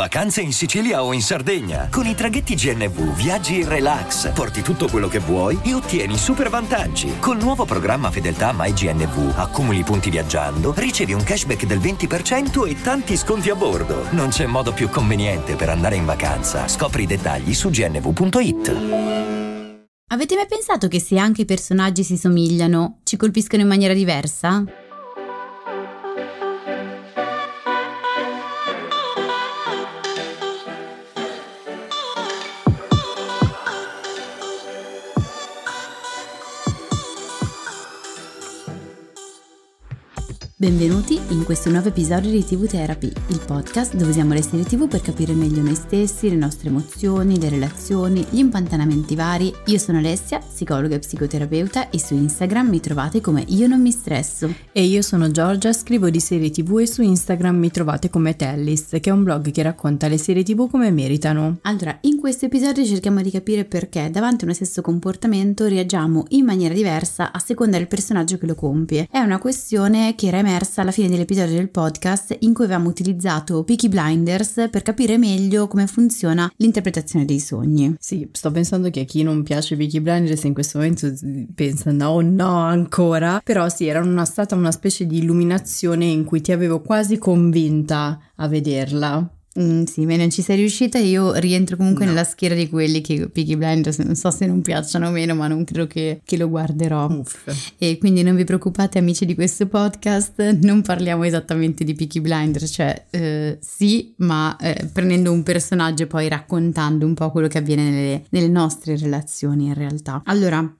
Vacanze in Sicilia o in Sardegna. Con i traghetti GNV viaggi in relax, porti tutto quello che vuoi e ottieni super vantaggi. Col nuovo programma Fedeltà MyGNV accumuli punti viaggiando, ricevi un cashback del 20% e tanti sconti a bordo. Non c'è modo più conveniente per andare in vacanza. Scopri i dettagli su gnv.it. Avete mai pensato che se anche i personaggi si somigliano, ci colpiscono in maniera diversa? Benvenuti in questo nuovo episodio di TV Therapy, il podcast dove usiamo le serie TV per capire meglio noi stessi, le nostre emozioni, le relazioni, gli impantanamenti vari. Io sono Alessia, psicologa e psicoterapeuta e su Instagram mi trovate come Io non mi stresso. E io sono Giorgia, scrivo di serie TV e su Instagram mi trovate come Tellis, che è un blog che racconta le serie TV come meritano. Allora, in questo episodio cerchiamo di capire perché davanti a uno stesso comportamento reagiamo in maniera diversa a seconda del personaggio che lo compie. È una questione che era emersa alla fine dell'episodio del podcast in cui avevamo utilizzato Peaky Blinders per capire meglio come funziona l'interpretazione dei sogni. Sì, sto pensando che a chi non piace Peaky Blinders in questo momento pensa no, no, ancora, però sì, era una, stata una specie di illuminazione in cui ti avevo quasi convinta a vederla. Mm, sì, ma non ci sei riuscita. Io rientro comunque no. nella schiera di quelli che Peaky Blinders non so se non piacciono o meno, ma non credo che, che lo guarderò. Uff. E quindi non vi preoccupate, amici di questo podcast, non parliamo esattamente di Peaky Blinders, cioè eh, sì, ma eh, prendendo un personaggio e poi raccontando un po' quello che avviene nelle, nelle nostre relazioni in realtà. Allora,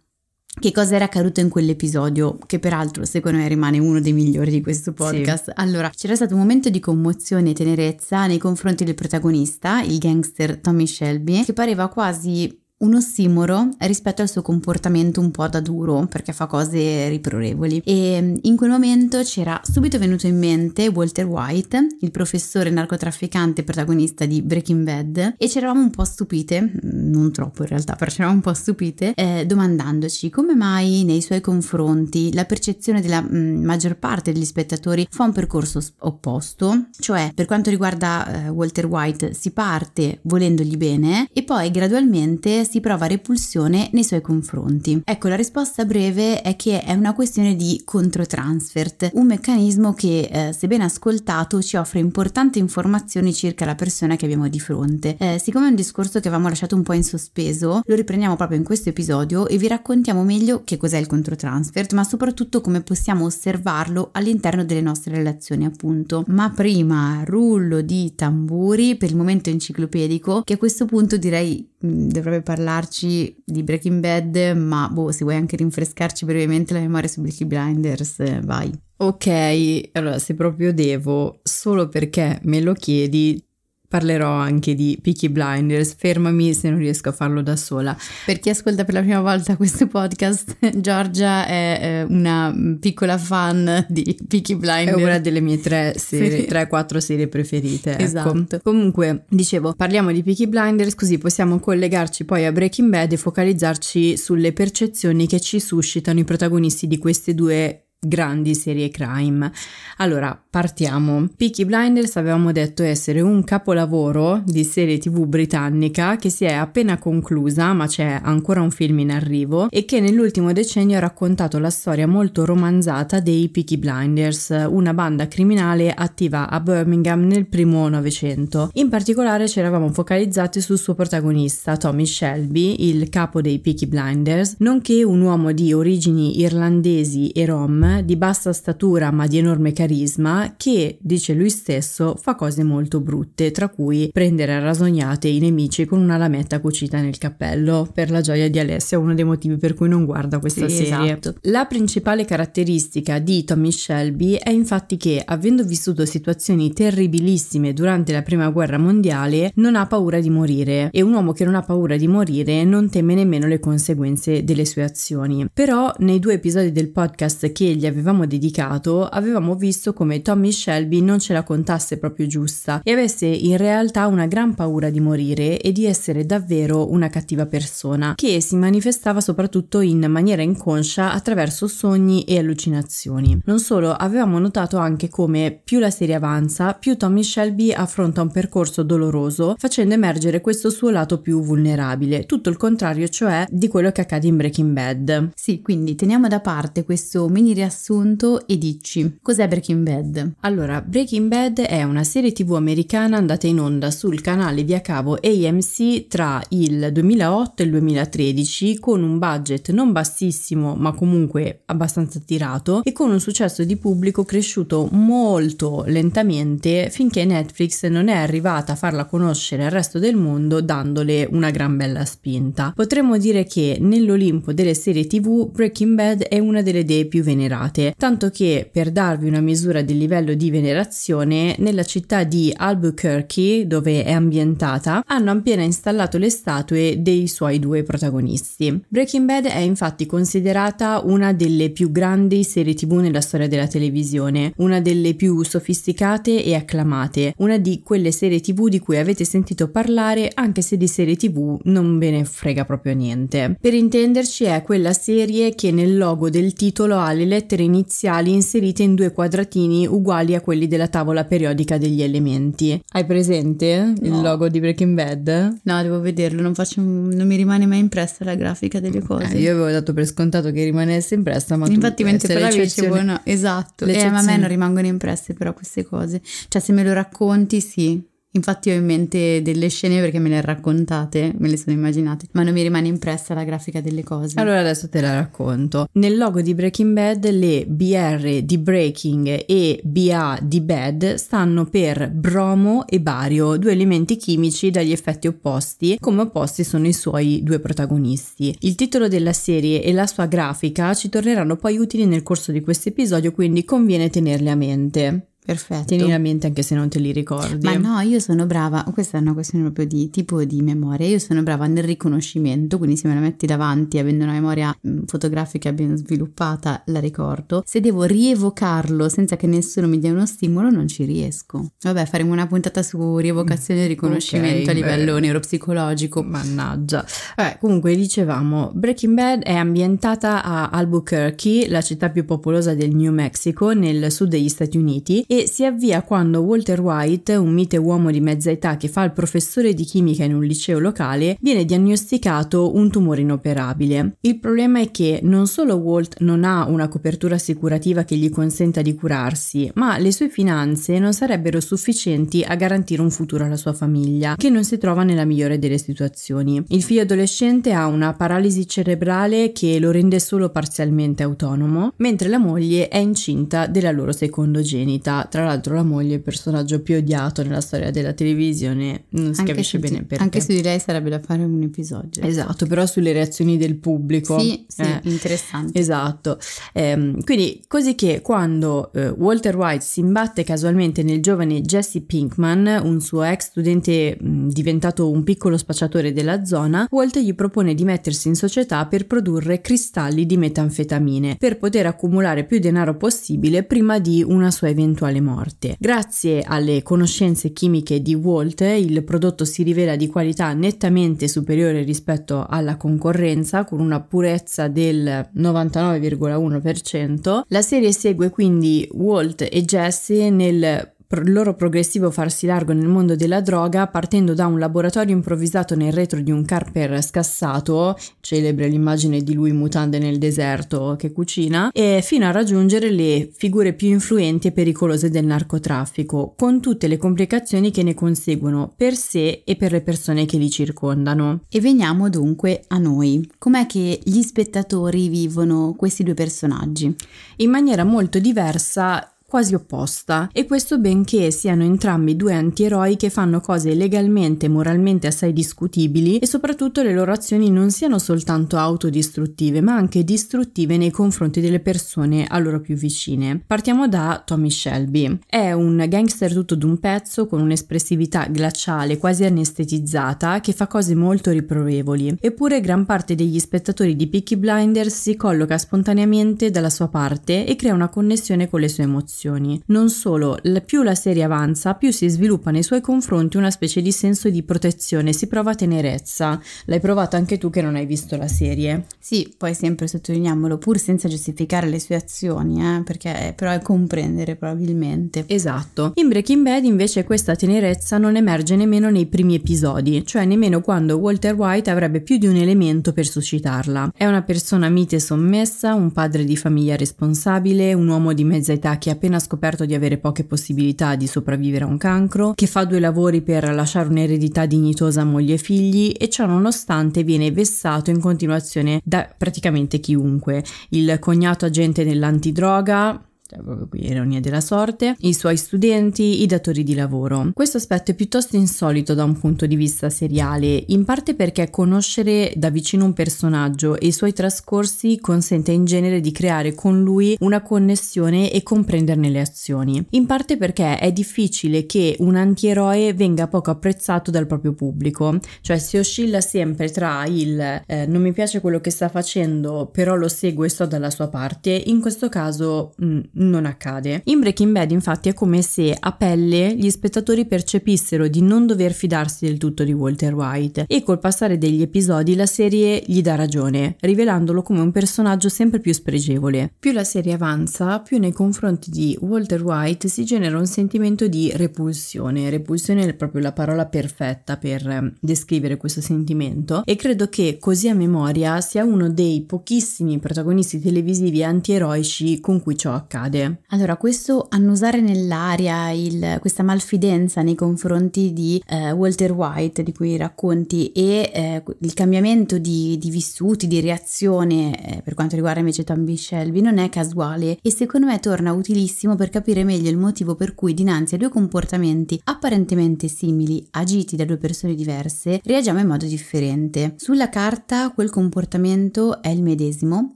che cosa era accaduto in quell'episodio, che peraltro secondo me rimane uno dei migliori di questo podcast. Sì. Allora, c'era stato un momento di commozione e tenerezza nei confronti del protagonista, il gangster Tommy Shelby, che pareva quasi un ossimoro rispetto al suo comportamento un po' da duro perché fa cose riprorevoli. E mm, in quel momento c'era subito venuto in mente Walter White il professore narcotrafficante protagonista di Breaking Bad e ci eravamo un po' stupite mm, non troppo in realtà però ci eravamo un po' stupite eh, domandandoci come mai nei suoi confronti la percezione della mh, mm, maggior parte degli spettatori fa un percorso opposto. Cioè per quanto riguarda eh, Walter White si parte volendogli bene e poi gradualmente si prova repulsione nei suoi confronti? Ecco, la risposta breve è che è una questione di controtransfert, un meccanismo che, eh, sebbene ascoltato, ci offre importanti informazioni circa la persona che abbiamo di fronte. Eh, siccome è un discorso che avevamo lasciato un po' in sospeso, lo riprendiamo proprio in questo episodio e vi raccontiamo meglio che cos'è il controtransfert, ma soprattutto come possiamo osservarlo all'interno delle nostre relazioni, appunto. Ma prima, rullo di tamburi per il momento enciclopedico, che a questo punto direi dovrebbe parlare parlarci di Breaking Bad, ma boh, se vuoi anche rinfrescarci brevemente la memoria su Breaking Blinders, vai. Ok, allora se proprio devo, solo perché me lo chiedi, Parlerò anche di Peaky Blinders, fermami se non riesco a farlo da sola. Per chi ascolta per la prima volta questo podcast, Giorgia è una piccola fan di Peaky Blinders. È una delle mie tre serie, sì. 3-4 serie preferite. Ecco. Esatto. Comunque, dicevo, parliamo di Peaky Blinders così possiamo collegarci poi a Breaking Bad e focalizzarci sulle percezioni che ci suscitano i protagonisti di queste due grandi serie crime. Allora, partiamo. Peaky Blinders avevamo detto essere un capolavoro di serie tv britannica che si è appena conclusa, ma c'è ancora un film in arrivo, e che nell'ultimo decennio ha raccontato la storia molto romanzata dei Peaky Blinders, una banda criminale attiva a Birmingham nel primo Novecento. In particolare ci eravamo focalizzati sul suo protagonista, Tommy Shelby, il capo dei Peaky Blinders, nonché un uomo di origini irlandesi e rom di bassa statura ma di enorme carisma che, dice lui stesso, fa cose molto brutte, tra cui prendere a rasognate i nemici con una lametta cucita nel cappello. Per la gioia di Alessia, uno dei motivi per cui non guarda questa sì, serie. Esatto. La principale caratteristica di Tommy Shelby è infatti che, avendo vissuto situazioni terribilissime durante la prima guerra mondiale, non ha paura di morire e un uomo che non ha paura di morire non teme nemmeno le conseguenze delle sue azioni. Però nei due episodi del podcast che gli avevamo dedicato, avevamo visto come Tommy Shelby non ce la contasse proprio giusta e avesse in realtà una gran paura di morire e di essere davvero una cattiva persona, che si manifestava soprattutto in maniera inconscia attraverso sogni e allucinazioni. Non solo, avevamo notato anche come più la serie avanza, più Tommy Shelby affronta un percorso doloroso, facendo emergere questo suo lato più vulnerabile, tutto il contrario cioè di quello che accade in Breaking Bad. Sì, quindi teniamo da parte questo mini riassunto e dici, cos'è Breaking Bad? Allora, Breaking Bad è una serie tv americana andata in onda sul canale via cavo AMC tra il 2008 e il 2013 con un budget non bassissimo ma comunque abbastanza tirato e con un successo di pubblico cresciuto molto lentamente finché Netflix non è arrivata a farla conoscere al resto del mondo dandole una gran bella spinta. Potremmo dire che nell'Olimpo delle serie tv Breaking Bad è una delle idee più venerate, tanto che per darvi una misura del livello di venerazione, nella città di Albuquerque, dove è ambientata, hanno appena installato le statue dei suoi due protagonisti. Breaking Bad è infatti considerata una delle più grandi serie tv nella storia della televisione, una delle più sofisticate e acclamate, una di quelle serie tv di cui avete sentito parlare anche se di serie tv non ve ne frega proprio niente. Per intenderci è quella serie che nel logo del titolo ha le lettere iniziali inserite in due quadratini uguali a quelli della tavola periodica degli elementi. Hai presente il No. logo di Breaking Bad? No, devo vederlo, non, faccio, non mi rimane mai impressa la grafica delle cose. Eh, io avevo dato per scontato che rimanesse impressa, ma tu- Infatti, mentre parlavi dicevo no, esatto. Eh, ma a me non rimangono impresse però queste cose. Cioè, se me lo racconti, sì. Infatti ho in mente delle scene perché me le raccontate, me le sono immaginate, ma non mi rimane impressa la grafica delle cose. Allora adesso te la racconto. Nel logo di Breaking Bad le BR di Breaking e BA di Bad stanno per bromo e bario, due elementi chimici dagli effetti opposti, come opposti sono i suoi due protagonisti. Il titolo della serie e la sua grafica ci torneranno poi utili nel corso di questo episodio, quindi conviene tenerli a mente. Perfetto. Tienili a mente anche se non te li ricordi. Ma no, io sono brava, questa è una questione proprio di tipo di memoria, io sono brava nel riconoscimento, quindi se me la metti davanti avendo una memoria mh, fotografica ben sviluppata la ricordo, se devo rievocarlo senza che nessuno mi dia uno stimolo non ci riesco. Vabbè, faremo una puntata su rievocazione e riconoscimento Ok, a livello beh. neuropsicologico. Mannaggia. Vabbè, comunque dicevamo, Breaking Bad è ambientata a Albuquerque, la città più popolosa del New Mexico, nel sud degli Stati Uniti, e si avvia quando Walter White, un mite uomo di mezza età che fa il professore di chimica in un liceo locale, viene diagnosticato un tumore inoperabile. Il problema è che non solo Walt non ha una copertura assicurativa che gli consenta di curarsi, ma le sue finanze non sarebbero sufficienti a garantire un futuro alla sua famiglia, che non si trova nella migliore delle situazioni. Il figlio adolescente ha una paralisi cerebrale che lo rende solo parzialmente autonomo, mentre la moglie è incinta della loro secondogenita. Tra l'altro la moglie è il personaggio più odiato nella storia della televisione, non si capisce su di- bene perché. anche su di lei sarebbe da fare un episodio. Esatto, però sulle reazioni del pubblico. Sì, sì, Eh. interessante. Esatto, Ehm, quindi così che quando eh, Walter White si imbatte casualmente nel giovane Jesse Pinkman, un suo ex studente mh, diventato un piccolo spacciatore della zona, Walt gli propone di mettersi in società per produrre cristalli di metanfetamine per poter accumulare più denaro possibile prima di una sua eventuale morte. Grazie alle conoscenze chimiche di Walt, il prodotto si rivela di qualità nettamente superiore rispetto alla concorrenza, con una purezza del 99,1%. La serie segue quindi Walt e Jesse nel loro progressivo farsi largo nel mondo della droga partendo da un laboratorio improvvisato nel retro di un carper scassato, celebre l'immagine di lui mutande nel deserto che cucina, e fino a raggiungere le figure più influenti e pericolose del narcotraffico, con tutte le complicazioni che ne conseguono per sé e per le persone che li circondano. E veniamo dunque a noi. Com'è che gli spettatori vivono questi due personaggi? In maniera molto diversa quasi opposta e questo benché siano entrambi due antieroi che fanno cose legalmente e moralmente assai discutibili e soprattutto le loro azioni non siano soltanto autodistruttive ma anche distruttive nei confronti delle persone a loro più vicine. Partiamo da Tommy Shelby. È un gangster tutto d'un pezzo con un'espressività glaciale quasi anestetizzata che fa cose molto riprovevoli. Eppure gran parte degli spettatori di Peaky Blinders si colloca spontaneamente dalla sua parte e crea una connessione con le sue emozioni. Non solo, più la serie avanza, più si sviluppa nei suoi confronti una specie di senso di protezione, si prova tenerezza. L'hai provato anche tu che non hai visto la serie? Sì, poi sempre sottolineiamolo, pur senza giustificare le sue azioni, eh, perché però è comprendere probabilmente. Esatto. In Breaking Bad invece questa tenerezza non emerge nemmeno nei primi episodi, cioè nemmeno quando Walter White avrebbe più di un elemento per suscitarla. È una persona mite e sommessa, un padre di famiglia responsabile, un uomo di mezza età che ha appena scoperto di avere poche possibilità di sopravvivere a un cancro, che fa due lavori per lasciare un'eredità dignitosa a moglie e figli e ciò nonostante viene vessato in continuazione da praticamente chiunque. Il cognato agente dell'antidroga, proprio qui ironia della sorte, i suoi studenti, i datori di lavoro. Questo aspetto è piuttosto insolito da un punto di vista seriale, in parte perché conoscere da vicino un personaggio e i suoi trascorsi consente in genere di creare con lui una connessione e comprenderne le azioni, in parte perché è difficile che un antieroe venga poco apprezzato dal proprio pubblico, cioè si oscilla sempre tra il eh, non mi piace quello che sta facendo però lo seguo e sto dalla sua parte, in questo caso mh, mm, non accade. In Breaking Bad infatti è come se a pelle gli spettatori percepissero di non dover fidarsi del tutto di Walter White e col passare degli episodi la serie gli dà ragione, rivelandolo come un personaggio sempre più spregevole. Più la serie avanza, più nei confronti di Walter White si genera un sentimento di repulsione. Repulsione è proprio la parola perfetta per ehm, descrivere questo sentimento e credo che così a memoria sia uno dei pochissimi protagonisti televisivi antieroici con cui ciò accade accade? Allora, questo annusare nell'aria, il, questa malfidenza nei confronti di eh, Walter White di cui racconti e eh, il cambiamento di, di, vissuti, di reazione eh, per quanto riguarda invece Tommy Shelby non è casuale e secondo me torna utilissimo per capire meglio il motivo per cui dinanzi a due comportamenti apparentemente simili, agiti da due persone diverse, reagiamo in modo differente. Sulla carta quel comportamento è il medesimo,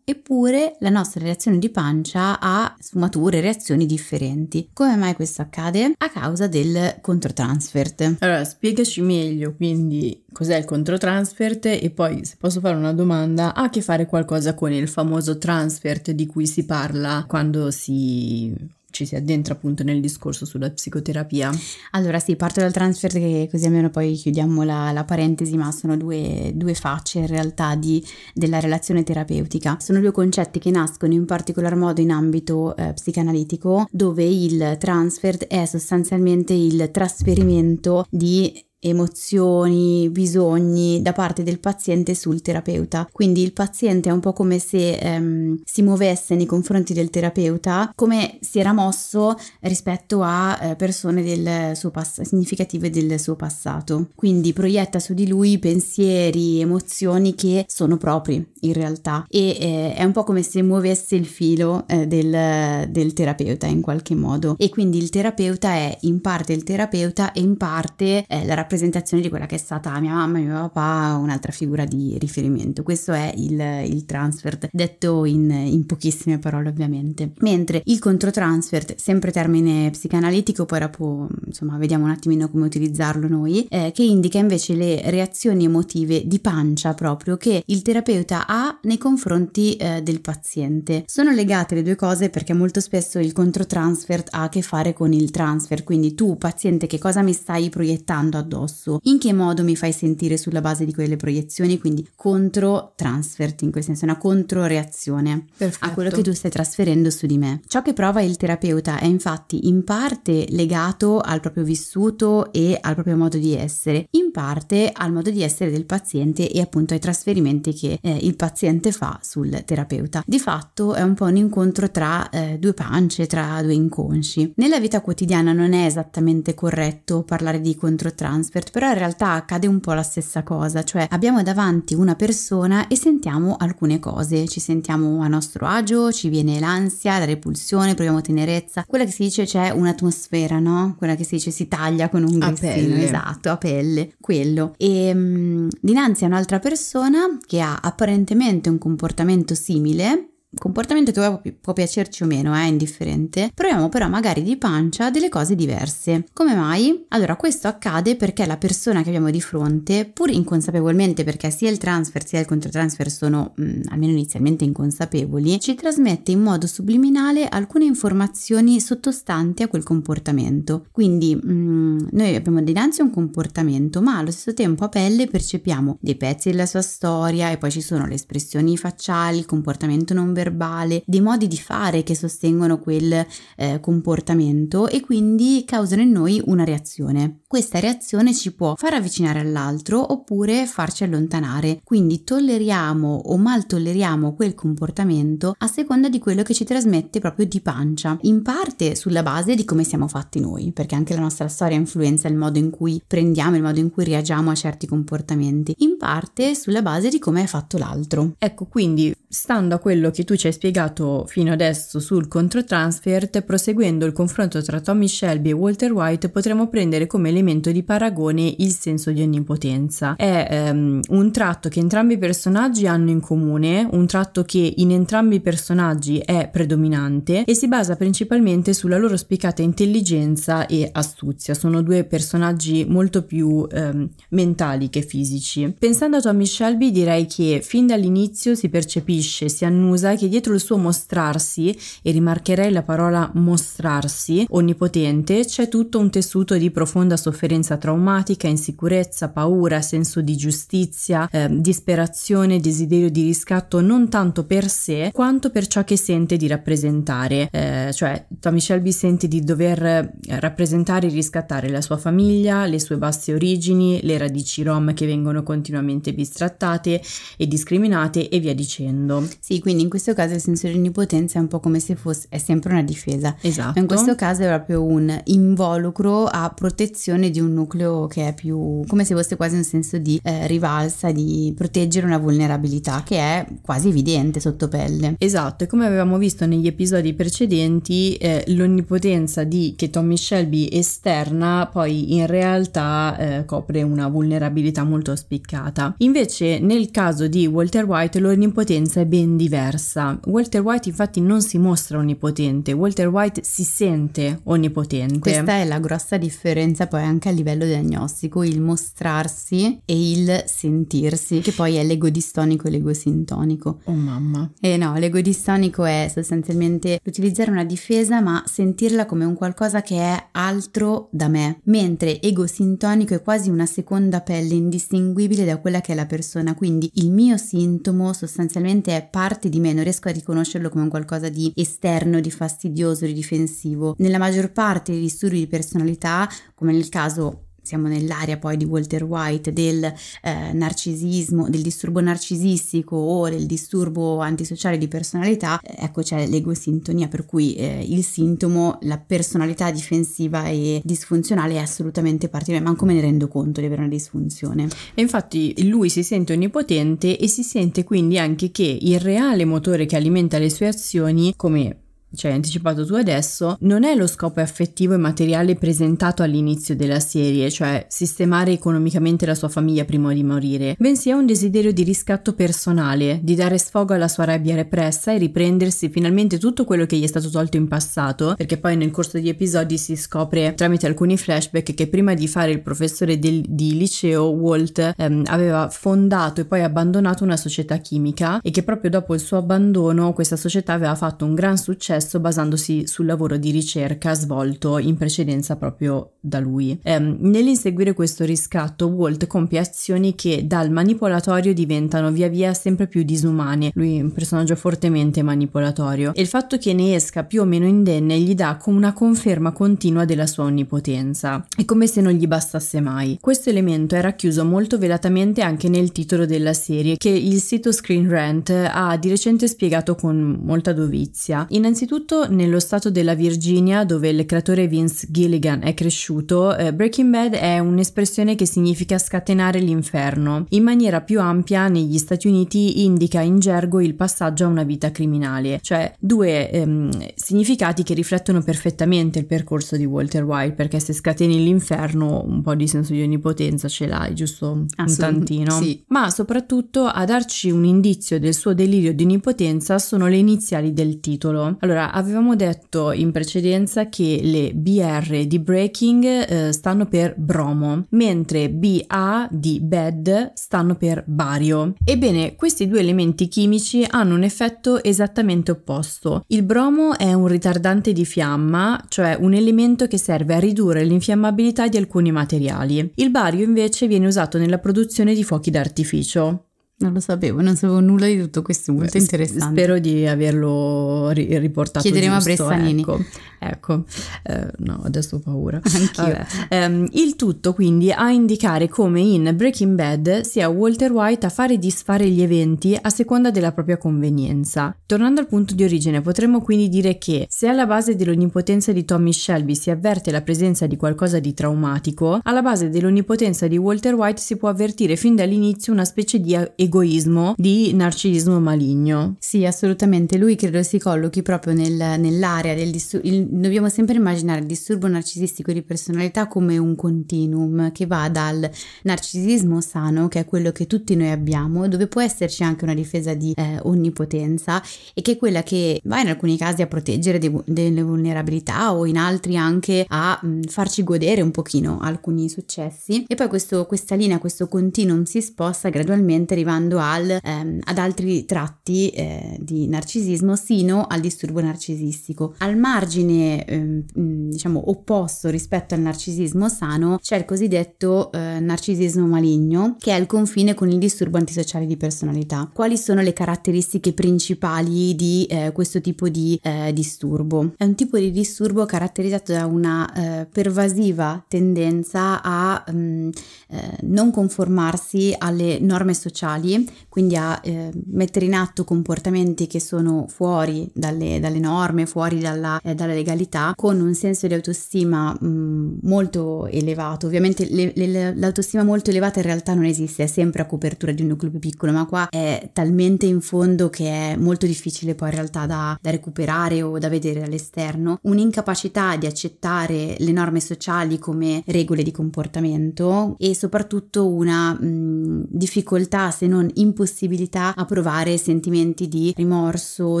eppure la nostra reazione di pancia ha sfumature, reazioni differenti. Come mai questo accade? A causa del controtransfert. Allora, spiegaci meglio quindi cos'è il controtransfert e poi se posso fare una domanda, ha a che fare qualcosa con il famoso transfert di cui si parla quando si ci si addentra appunto nel discorso sulla psicoterapia. Allora sì, parto dal transfer che così almeno poi chiudiamo la, la parentesi, ma sono due, due facce in realtà di, della relazione terapeutica. Sono due concetti che nascono in particolar modo in ambito eh, psicanalitico, dove il transfer è sostanzialmente il trasferimento di emozioni, bisogni da parte del paziente sul terapeuta. Quindi il paziente è un po' come se ehm, si muovesse nei confronti del terapeuta come si era mosso rispetto a eh, persone del suo pass- significative del suo passato. Quindi proietta su di lui pensieri, emozioni che sono propri in realtà e eh, è un po' come se muovesse il filo eh, del, del terapeuta in qualche modo e quindi il terapeuta è in parte il terapeuta e in parte eh, la rappresentazione di quella che è stata mia mamma, mio papà, un'altra figura di riferimento. Questo è il, il transfert, detto in, in, pochissime parole ovviamente. Mentre il controtransfert, sempre termine psicanalitico, poi dopo insomma vediamo un attimino come utilizzarlo noi, eh, che indica invece le reazioni emotive di pancia proprio che il terapeuta ha nei confronti eh, del paziente. Sono legate le due cose perché molto spesso il controtransfert ha a che fare con il transfer, quindi tu paziente che cosa mi stai proiettando addosso? Addosso, in che modo mi fai sentire sulla base di quelle proiezioni, quindi contro transfert, in questo senso una controreazione Perfetto. a quello che tu stai trasferendo su di me. Ciò che prova il terapeuta è infatti in parte legato al proprio vissuto e al proprio modo di essere, in in parte al modo di essere del paziente e appunto ai trasferimenti che eh, il paziente fa sul terapeuta. Di fatto è un po' un incontro tra eh, due pance, tra due inconsci. Nella vita quotidiana non è esattamente corretto parlare di controtransfer, però in realtà accade un po' la stessa cosa, cioè abbiamo davanti una persona e sentiamo alcune cose, ci sentiamo a nostro agio, ci viene l'ansia, la repulsione, proviamo tenerezza, quella che si dice c'è un'atmosfera, no? Quella che si dice si taglia con un grissino, esatto, a pelle, quello. E mh, dinanzi a un'altra persona che ha apparentemente un comportamento simile, comportamento che può piacerci o meno, è eh, indifferente, proviamo però magari di pancia delle cose diverse. Come mai? Allora, questo accade perché la persona che abbiamo di fronte, pur inconsapevolmente, perché sia il transfer sia il controtransfer sono mh, mm, almeno inizialmente inconsapevoli, ci trasmette in modo subliminale alcune informazioni sottostanti a quel comportamento. Quindi mh, mm, noi abbiamo dinanzi un comportamento, ma allo stesso tempo a pelle percepiamo dei pezzi della sua storia e poi ci sono le espressioni facciali, il comportamento non verbale verbale, dei modi di fare che sostengono quel eh, comportamento e quindi causano in noi una reazione. Questa reazione ci può far avvicinare all'altro oppure farci allontanare, quindi tolleriamo o mal tolleriamo quel comportamento a seconda di quello che ci trasmette proprio di pancia, in parte sulla base di come siamo fatti noi, perché anche la nostra storia influenza il modo in cui prendiamo, il modo in cui reagiamo a certi comportamenti, in parte sulla base di come è fatto l'altro. Ecco, quindi stando a quello che tu ci hai spiegato fino adesso sul controtransfert, proseguendo il confronto tra Tommy Shelby e Walter White, potremmo prendere come elemento di paragone il senso di onnipotenza. È um, un tratto che entrambi i personaggi hanno in comune, un tratto che in entrambi i personaggi è predominante e si basa principalmente sulla loro spiccata intelligenza e astuzia. Sono due personaggi molto più um, mentali che fisici. Pensando a Tommy Shelby direi che fin dall'inizio si percepisce, si annusa che dietro il suo mostrarsi, e rimarcherei la parola mostrarsi, onnipotente, c'è tutto un tessuto di profonda sofferenza traumatica, insicurezza, paura, senso di giustizia, eh, disperazione, desiderio di riscatto non tanto per sé quanto per ciò che sente di rappresentare. Eh, cioè Tommy Shelby sente di dover rappresentare e riscattare la sua famiglia, le sue basse origini, le radici rom che vengono continuamente bistrattate e discriminate e via dicendo. Sì, quindi in questo caso il senso di onnipotenza è un po' come se fosse, è sempre una difesa. Esatto. In questo caso è proprio un involucro a protezione di un nucleo che è più, come se fosse quasi un senso di eh, rivalsa, di proteggere una vulnerabilità che è quasi evidente sotto pelle. Esatto, e come avevamo visto negli episodi precedenti, eh, l'onnipotenza di che Tommy Shelby esterna poi in realtà eh, copre una vulnerabilità molto spiccata. Invece nel caso di Walter White l'onnipotenza è ben diversa. Walter White infatti non si mostra onnipotente, Walter White si sente onnipotente. Questa è la grossa differenza poi anche a livello diagnostico, il mostrarsi e il sentirsi, che poi è l'ego distonico e l'ego sintonico. Oh mamma. E no, l'ego distonico è sostanzialmente utilizzare una difesa ma sentirla come un qualcosa che è altro da me, mentre ego sintonico è quasi una seconda pelle indistinguibile da quella che è la persona, quindi il mio sintomo sostanzialmente è parte di me, non riesco a riconoscerlo come un qualcosa di esterno, di fastidioso, di difensivo. Nella maggior parte dei disturbi di personalità, come nel caso siamo nell'area poi di Walter White del eh, narcisismo, del disturbo narcisistico o del disturbo antisociale di personalità, eh, ecco c'è l'egosintonia per cui eh, il sintomo, la personalità difensiva e disfunzionale è assolutamente me, manco me ne rendo conto di avere una disfunzione. E infatti lui si sente onnipotente e si sente quindi anche che il reale motore che alimenta le sue azioni, come ci hai anticipato tu adesso, non è lo scopo affettivo e materiale presentato all'inizio della serie, cioè sistemare economicamente la sua famiglia prima di morire, bensì è un desiderio di riscatto personale, di dare sfogo alla sua rabbia repressa e riprendersi finalmente tutto quello che gli è stato tolto in passato, perché poi nel corso degli episodi si scopre tramite alcuni flashback che prima di fare il professore del, di liceo Walt ehm, aveva fondato e poi abbandonato una società chimica e che proprio dopo il suo abbandono questa società aveva fatto un gran successo successo basandosi sul lavoro di ricerca svolto in precedenza proprio da lui. Ehm, nell'inseguire questo riscatto, Walt compie azioni che dal manipolatorio diventano via via sempre più disumane. Lui è un personaggio fortemente manipolatorio e il fatto che ne esca più o meno indenne gli dà come una conferma continua della sua onnipotenza. È come se non gli bastasse mai. Questo elemento è racchiuso molto velatamente anche nel titolo della serie, che il sito Screen Rant ha di recente spiegato con molta dovizia. Innanzitutto, nello stato della Virginia, dove il creatore Vince Gilligan è cresciuto, eh, Breaking Bad è un'espressione che significa scatenare l'inferno. In maniera più ampia, negli Stati Uniti indica in gergo il passaggio a una vita criminale, cioè due ehm, significati che riflettono perfettamente il percorso di Walter White, perché se scateni l'inferno un po' di senso di onnipotenza ce l'hai, giusto? Un tantino. Sì. Ma soprattutto a darci un indizio del suo delirio di onnipotenza sono le iniziali del titolo. Allora, avevamo detto in precedenza che le BR di Breaking eh, stanno per bromo, mentre BA di bad stanno per bario. Ebbene, questi due elementi chimici hanno un effetto esattamente opposto. Il bromo è un ritardante di fiamma, cioè un elemento che serve a ridurre l'infiammabilità di alcuni materiali. Il bario invece viene usato nella produzione di fuochi d'artificio. Non lo sapevo, non sapevo nulla di tutto questo, molto S- interessante. Spero di averlo ri- riportato Chiederemo a giusto, Bressanini. Ecco, ecco. Eh, no, adesso ho paura. Anch'io. Ehm, il tutto quindi a indicare come in Breaking Bad sia Walter White a fare e disfare gli eventi a seconda della propria convenienza. Tornando al punto di origine, potremmo quindi dire che se alla base dell'onnipotenza di Tommy Shelby si avverte la presenza di qualcosa di traumatico, alla base dell'onnipotenza di Walter White si può avvertire fin dall'inizio una specie di egoismo, di narcisismo maligno. Sì, assolutamente. Lui credo si collochi proprio nel- nell'area del disturbo. Dobbiamo sempre immaginare il disturbo narcisistico di personalità come un continuum che va dal narcisismo sano, che è quello che tutti noi abbiamo, dove può esserci anche una difesa di eh, onnipotenza e che è quella che va in alcuni casi a proteggere vu- delle vulnerabilità o in altri anche a mh, farci godere un pochino alcuni successi. E poi questo- questa linea, questo continuum si sposta gradualmente arrivando al, ehm, ad altri tratti eh, di narcisismo sino al disturbo narcisistico. Al margine, ehm, diciamo, opposto rispetto al narcisismo sano c'è il cosiddetto eh, narcisismo maligno, che è il confine con il disturbo antisociale di personalità. Quali sono le caratteristiche principali di eh, questo tipo di eh, disturbo? È un tipo di disturbo caratterizzato da una eh, pervasiva tendenza a mh, eh, non conformarsi alle norme sociali, quindi a eh, mettere in atto comportamenti che sono fuori dalle, dalle norme, fuori dalla, eh, dalla legalità, con un senso di autostima mh, molto elevato. Ovviamente le- le- l'autostima molto elevata in realtà non esiste, è sempre a copertura di un nucleo più piccolo, ma qua è talmente in fondo che è molto difficile poi in realtà da, da recuperare o da vedere all'esterno. Un'incapacità di accettare le norme sociali come regole di comportamento e soprattutto una mh, difficoltà, se non impossibilità, a provare sentimenti di rimorso,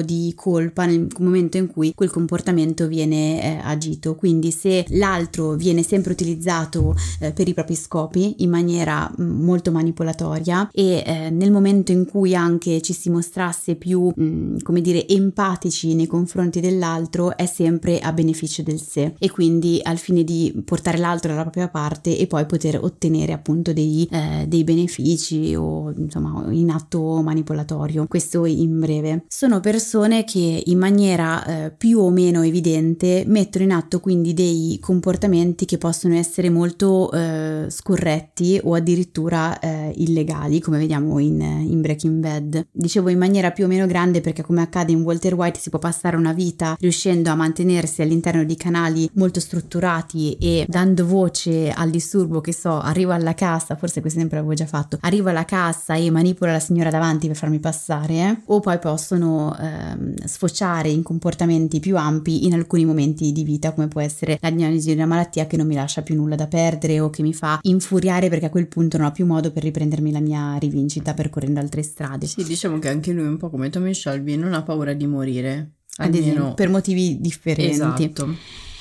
di colpa nel momento in cui quel comportamento viene eh, agito. Quindi se l'altro viene sempre utilizzato eh, per i propri scopi in maniera mh, molto manipolatoria e eh, nel momento in cui anche ci si mostrasse più, mh, come dire, empatici nei confronti dell'altro è sempre a beneficio del sé e quindi al fine di portare l'altro dalla propria parte e poi poter ottenere appunto dei, eh, dei benefici o insomma in atto manipolatorio. Questo in breve. Sono persone che in maniera eh, più o meno evidente mettono in atto quindi dei comportamenti che possono essere molto eh, scorretti o addirittura eh, illegali, come vediamo in, in Breaking Bad. Dicevo in maniera più o meno grande perché come accade in Walter White si può passare una vita riuscendo a mantenersi all'interno di canali molto strutturati e dando voce al disturbo che so, arrivo alla cassa, forse questo esempio l'avevo già fatto, arrivo alla cassa e manipola la signora davanti per farmi passare, o poi possono ehm, sfociare in comportamenti più ampi in alcuni momenti di vita, come può essere la diagnosi di una malattia che non mi lascia più nulla da perdere o che mi fa infuriare perché a quel punto non ho più modo per riprendermi la mia rivincita percorrendo altre strade. Sì, diciamo che anche lui, un po' come Tommy Shelby, non ha paura di morire. Ad esempio, Almeno... per motivi differenti. Esatto.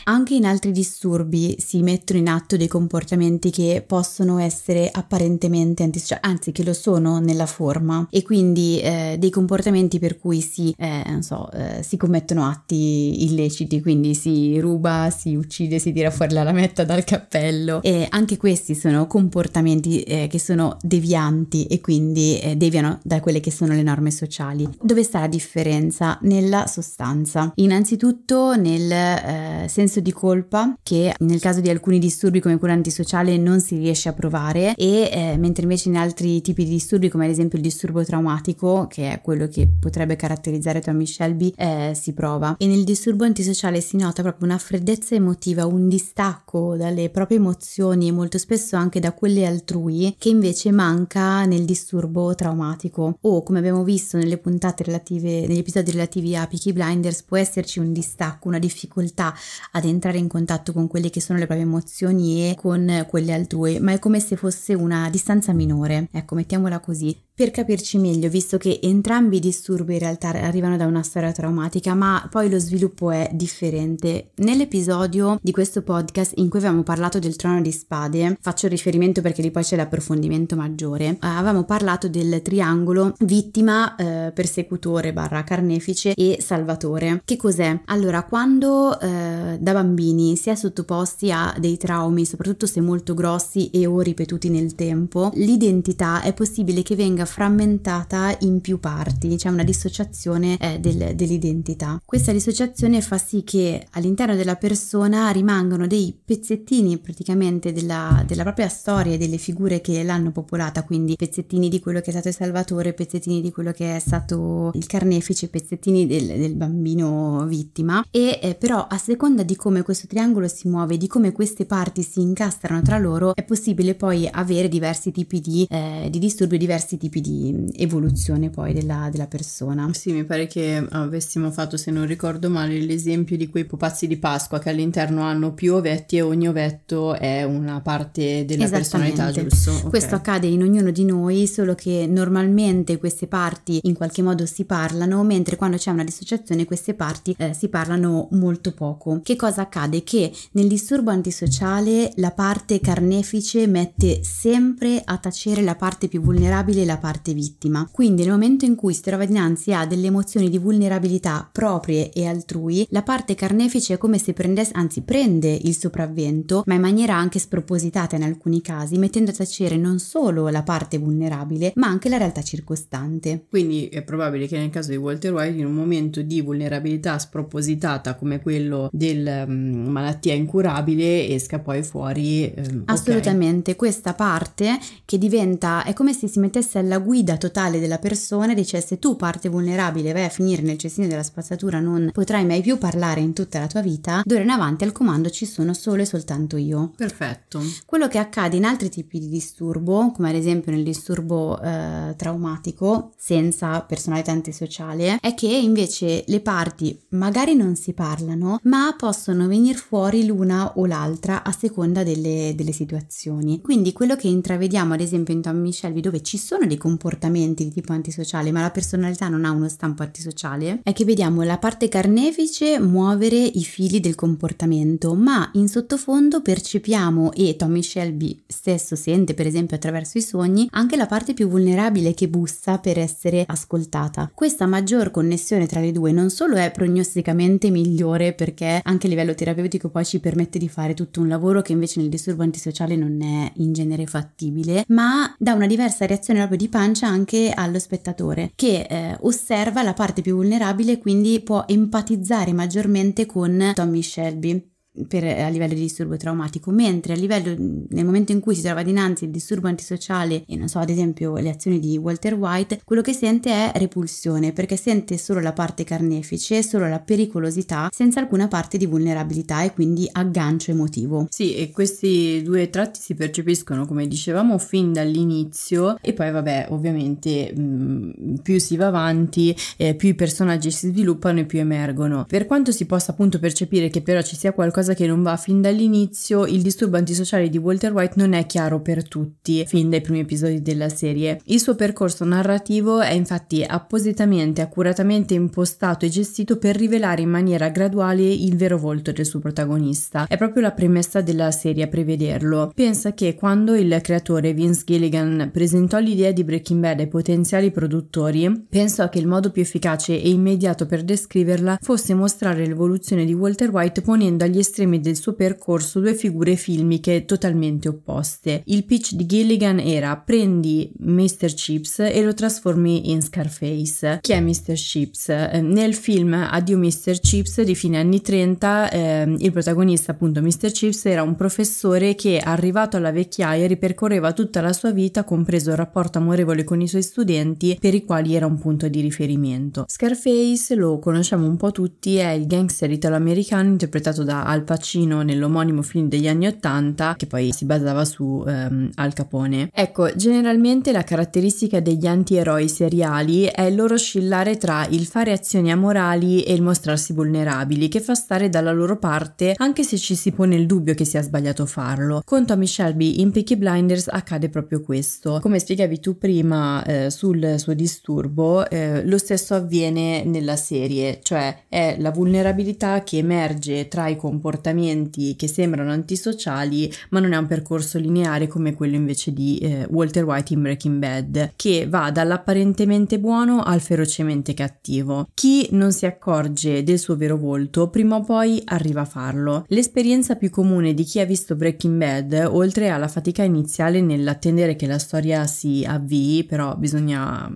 Anche in altri disturbi si mettono in atto dei comportamenti che possono essere apparentemente antisociali, anzi che lo sono nella forma e quindi eh, dei comportamenti per cui si, eh, so, eh, si commettono atti illeciti, quindi si ruba, si uccide, si tira fuori la lametta dal cappello e anche questi sono comportamenti eh, che sono devianti e quindi eh, deviano da quelle che sono le norme sociali. Dove sta la differenza? Nella sostanza. Innanzitutto nel eh, senso di colpa che nel caso di alcuni disturbi come quello antisociale non si riesce a provare e eh, mentre invece in altri tipi di disturbi come ad esempio il disturbo traumatico che è quello che potrebbe caratterizzare Tommy Shelby eh, si prova. E nel disturbo antisociale si nota proprio una freddezza emotiva, un distacco dalle proprie emozioni e molto spesso anche da quelle altrui che invece manca nel disturbo traumatico. O come abbiamo visto nelle puntate relative negli episodi relativi a Peaky Blinders può esserci un distacco, una difficoltà ad entrare in contatto con quelle che sono le proprie emozioni e con quelle altrui, ma è come se fosse una distanza minore. Ecco, mettiamola così per capirci meglio, visto che entrambi i disturbi in realtà arrivano da una storia traumatica, ma poi lo sviluppo è differente. Nell'episodio di questo podcast in cui avevamo parlato del trono di spade, faccio riferimento perché lì poi c'è l'approfondimento maggiore, eh, avevamo parlato del triangolo vittima, eh, persecutore barra carnefice e salvatore. Che cos'è? Allora, quando eh, da bambini si è sottoposti a dei traumi, soprattutto se molto grossi e o ripetuti nel tempo, l'identità è possibile che venga frammentata in più parti, c'è una dissociazione eh, del, dell'identità. Questa dissociazione fa sì che all'interno della persona rimangano dei pezzettini praticamente della, della propria storia e delle figure che l'hanno popolata, quindi pezzettini di quello che è stato il Salvatore, pezzettini di quello che è stato il carnefice, pezzettini del, del bambino vittima e eh, però a seconda di come questo triangolo si muove, di come queste parti si incastrano tra loro, è possibile poi avere diversi tipi di, eh, di disturbi, diversi tipi tipi di evoluzione poi della, della, persona. Sì, mi pare che avessimo fatto, se non ricordo male, l'esempio di quei pupazzi di Pasqua che all'interno hanno più ovetti e ogni ovetto è una parte della personalità, giusto? Okay. Questo accade in ognuno di noi, solo che normalmente queste parti in qualche modo si parlano, mentre quando c'è una dissociazione queste parti eh, si parlano molto poco. Che cosa accade? Che nel disturbo antisociale la parte carnefice mette sempre a tacere la parte più vulnerabile e la parte vittima. Quindi nel momento in cui si trova dinanzi a delle emozioni di vulnerabilità proprie e altrui, la parte carnefice è come se prendesse, anzi prende il sopravvento, ma in maniera anche spropositata in alcuni casi, mettendo a tacere non solo la parte vulnerabile, ma anche la realtà circostante. Quindi è probabile che nel caso di Walter White, in un momento di vulnerabilità spropositata come quello della um, malattia incurabile, esca poi fuori. Um, Assolutamente, okay. questa parte che diventa, è come se si mettesse alla guida totale della persona e dicesse tu parte vulnerabile vai a finire nel cestino della spazzatura non potrai mai più parlare in tutta la tua vita d'ora in avanti al comando ci sono solo e soltanto io perfetto. Quello che accade in altri tipi di disturbo come ad esempio nel disturbo eh, traumatico senza personalità antisociale è che invece le parti magari non si parlano ma possono venire fuori l'una o l'altra a seconda delle, delle situazioni. Quindi quello che intravediamo ad esempio in Tommy Shelby dove ci sono dei comportamenti di tipo antisociale, ma la personalità non ha uno stampo antisociale, è che vediamo la parte carnefice muovere i fili del comportamento, ma in sottofondo percepiamo e Tommy Shelby stesso sente, per esempio attraverso i sogni, anche la parte più vulnerabile che bussa per essere ascoltata. Questa maggior connessione tra le due non solo è prognosticamente migliore perché anche a livello terapeutico poi ci permette di fare tutto un lavoro che invece nel disturbo antisociale non è in genere fattibile, ma dà una diversa reazione proprio di pancia anche allo spettatore che eh, osserva la parte più vulnerabile e quindi può empatizzare maggiormente con Tommy Shelby per, a livello di disturbo traumatico, mentre a livello nel momento in cui si trova dinanzi il disturbo antisociale e non so, ad esempio le azioni di Walter White, quello che sente è repulsione perché sente solo la parte carnefice, solo la pericolosità, senza alcuna parte di vulnerabilità e quindi aggancio emotivo. Sì, e questi due tratti si percepiscono, come dicevamo, fin dall'inizio e poi vabbè, ovviamente mh, più si va avanti, eh, più i personaggi si sviluppano e più emergono. Per quanto si possa appunto percepire che però ci sia qualcosa cosa che non va fin dall'inizio, il disturbo antisociale di Walter White non è chiaro per tutti fin dai primi episodi della serie. Il suo percorso narrativo è infatti appositamente, accuratamente impostato e gestito per rivelare in maniera graduale il vero volto del suo protagonista. È proprio la premessa della serie a prevederlo. Pensa che quando il creatore Vince Gilligan presentò l'idea di Breaking Bad ai potenziali produttori, pensò che il modo più efficace e immediato per descriverla fosse mostrare l'evoluzione di Walter White ponendo agli estremi del suo percorso due figure filmiche totalmente opposte. Il pitch di Gilligan era prendi Mr. Chips e lo trasformi in Scarface. Chi è Mr. Chips? Eh, nel film Addio Mr. Chips di fine anni 30 eh, il protagonista appunto Mr. Chips era un professore che arrivato alla vecchiaia ripercorreva tutta la sua vita compreso il rapporto amorevole con i suoi studenti per i quali era un punto di riferimento. Scarface lo conosciamo un po' tutti, è il gangster italo-americano interpretato da Al Pacino nell'omonimo film degli anni 80 che poi si basava su um, Al Capone. Ecco, generalmente la caratteristica degli antieroi seriali è il loro oscillare tra il fare azioni amorali e il mostrarsi vulnerabili, che fa stare dalla loro parte anche se ci si pone il dubbio che sia sbagliato farlo. Con Tommy Shelby in Peaky Blinders accade proprio questo. Come spiegavi tu prima eh, sul suo disturbo, eh, lo stesso avviene nella serie, cioè è la vulnerabilità che emerge tra i comportamenti che sembrano antisociali, ma non è un percorso lineare come quello invece di eh, Walter White in Breaking Bad, che va dall'apparentemente buono al ferocemente cattivo. Chi non si accorge del suo vero volto, prima o poi arriva a farlo. L'esperienza più comune di chi ha visto Breaking Bad, oltre alla fatica iniziale nell'attendere che la storia si avvii, però bisogna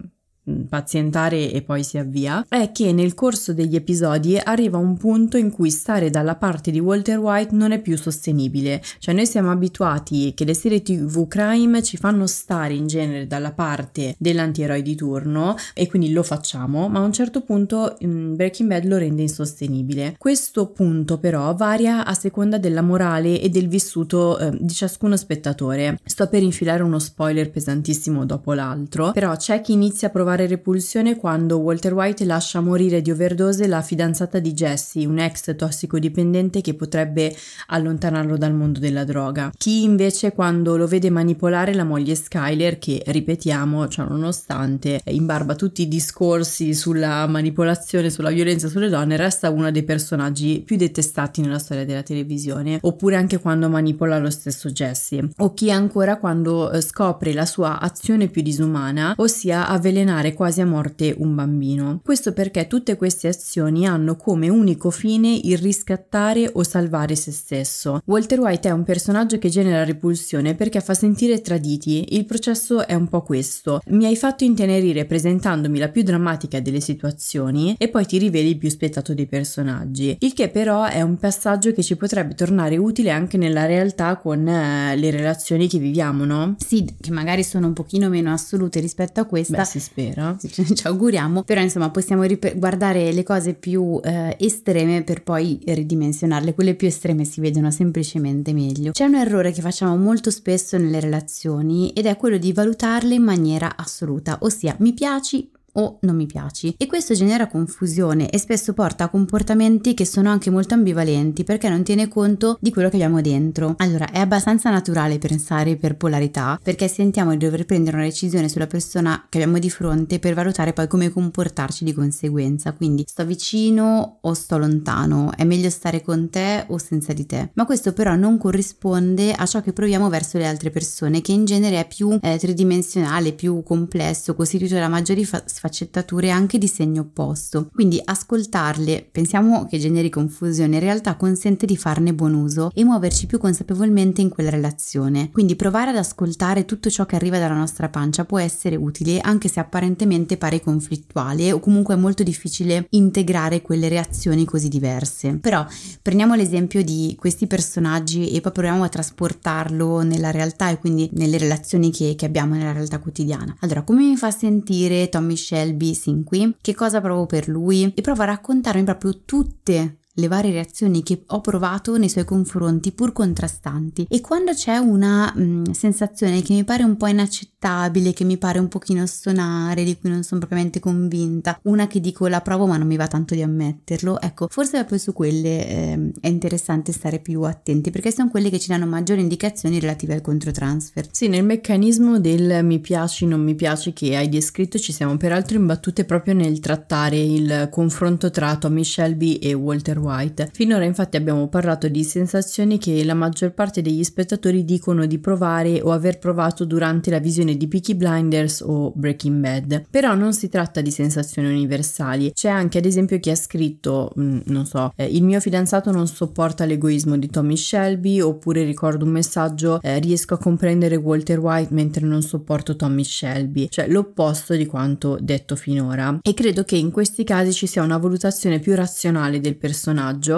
pazientare e poi si avvia, è che nel corso degli episodi arriva un punto in cui stare dalla parte di Walter White non è più sostenibile. Cioè noi siamo abituati che le serie TV crime ci fanno stare in genere dalla parte dell'antieroe di turno e quindi lo facciamo, ma a un certo punto mm, Breaking Bad lo rende insostenibile. Questo punto però varia a seconda della morale e del vissuto eh, di ciascuno spettatore. Sto per infilare uno spoiler pesantissimo dopo l'altro, però c'è chi inizia a provare provare repulsione quando Walter White lascia morire di overdose la fidanzata di Jesse, un ex tossicodipendente che potrebbe allontanarlo dal mondo della droga. Chi invece quando lo vede manipolare la moglie Skyler, che ripetiamo, cioè nonostante imbarba tutti i discorsi sulla manipolazione, sulla violenza sulle donne, resta uno dei personaggi più detestati nella storia della televisione. Oppure anche quando manipola lo stesso Jesse. O chi ancora quando eh, scopre la sua azione più disumana, ossia avvelenare condannare quasi a morte un bambino. Questo perché tutte queste azioni hanno come unico fine il riscattare o salvare se stesso. Walter White è un personaggio che genera repulsione perché fa sentire traditi. Il processo è un po' questo. Mi hai fatto intenerire presentandomi la più drammatica delle situazioni e poi ti riveli il più spettato dei personaggi. Il che però è un passaggio che ci potrebbe tornare utile anche nella realtà con eh, le relazioni che viviamo, no? Sì, che magari sono un pochino meno assolute rispetto a questa. Beh, si spera vero? Ci auguriamo, però insomma possiamo rip- guardare le cose più eh, estreme per poi ridimensionarle, quelle più estreme si vedono semplicemente meglio. C'è un errore che facciamo molto spesso nelle relazioni ed è quello di valutarle in maniera assoluta, ossia mi piaci, o non mi piaci e questo genera confusione e spesso porta a comportamenti che sono anche molto ambivalenti perché non tiene conto di quello che abbiamo dentro. Allora è abbastanza naturale pensare per polarità perché sentiamo di dover prendere una decisione sulla persona che abbiamo di fronte per valutare poi come comportarci di conseguenza. Quindi sto vicino o sto lontano, è meglio stare con te o senza di te. Ma questo però non corrisponde a ciò che proviamo verso le altre persone che in genere è più eh, tridimensionale, più complesso, costituito da maggiori fa- sfaccettature anche di segno opposto. Quindi ascoltarle, pensiamo che generi confusione, in realtà consente di farne buon uso e muoverci più consapevolmente in quella relazione. Quindi provare ad ascoltare tutto ciò che arriva dalla nostra pancia può essere utile anche se apparentemente pare conflittuale o comunque è molto difficile integrare quelle reazioni così diverse. Però prendiamo l'esempio di questi personaggi e poi proviamo a trasportarlo nella realtà e quindi nelle relazioni che, che abbiamo nella realtà quotidiana. Allora, come mi fa sentire Tommy Shelby sin qui, che cosa provo per lui? E provo a raccontarmi proprio tutte le varie reazioni che ho provato nei suoi confronti pur contrastanti e quando c'è una mh, mm, sensazione che mi pare un po' inaccettabile, che mi pare un pochino stonare, di cui non sono propriamente convinta, una che dico la provo ma non mi va tanto di ammetterlo, ecco, forse proprio su quelle eh, è interessante stare più attenti perché sono quelle che ci danno maggiori indicazioni relative al controtransfer. Sì, nel meccanismo del mi piaci, non mi piaci che hai descritto ci siamo peraltro imbattute proprio nel trattare il confronto tra Tommy Shelby e Walter White. Finora infatti abbiamo parlato di sensazioni che la maggior parte degli spettatori dicono di provare o aver provato durante la visione di Peaky Blinders o Breaking Bad. Però non si tratta di sensazioni universali. C'è anche ad esempio chi ha scritto, mm, non so, eh, il mio fidanzato non sopporta l'egoismo di Tommy Shelby oppure ricordo un messaggio eh, riesco a comprendere Walter White mentre non sopporto Tommy Shelby, cioè l'opposto di quanto detto finora. E credo che in questi casi ci sia una valutazione più razionale del personaggio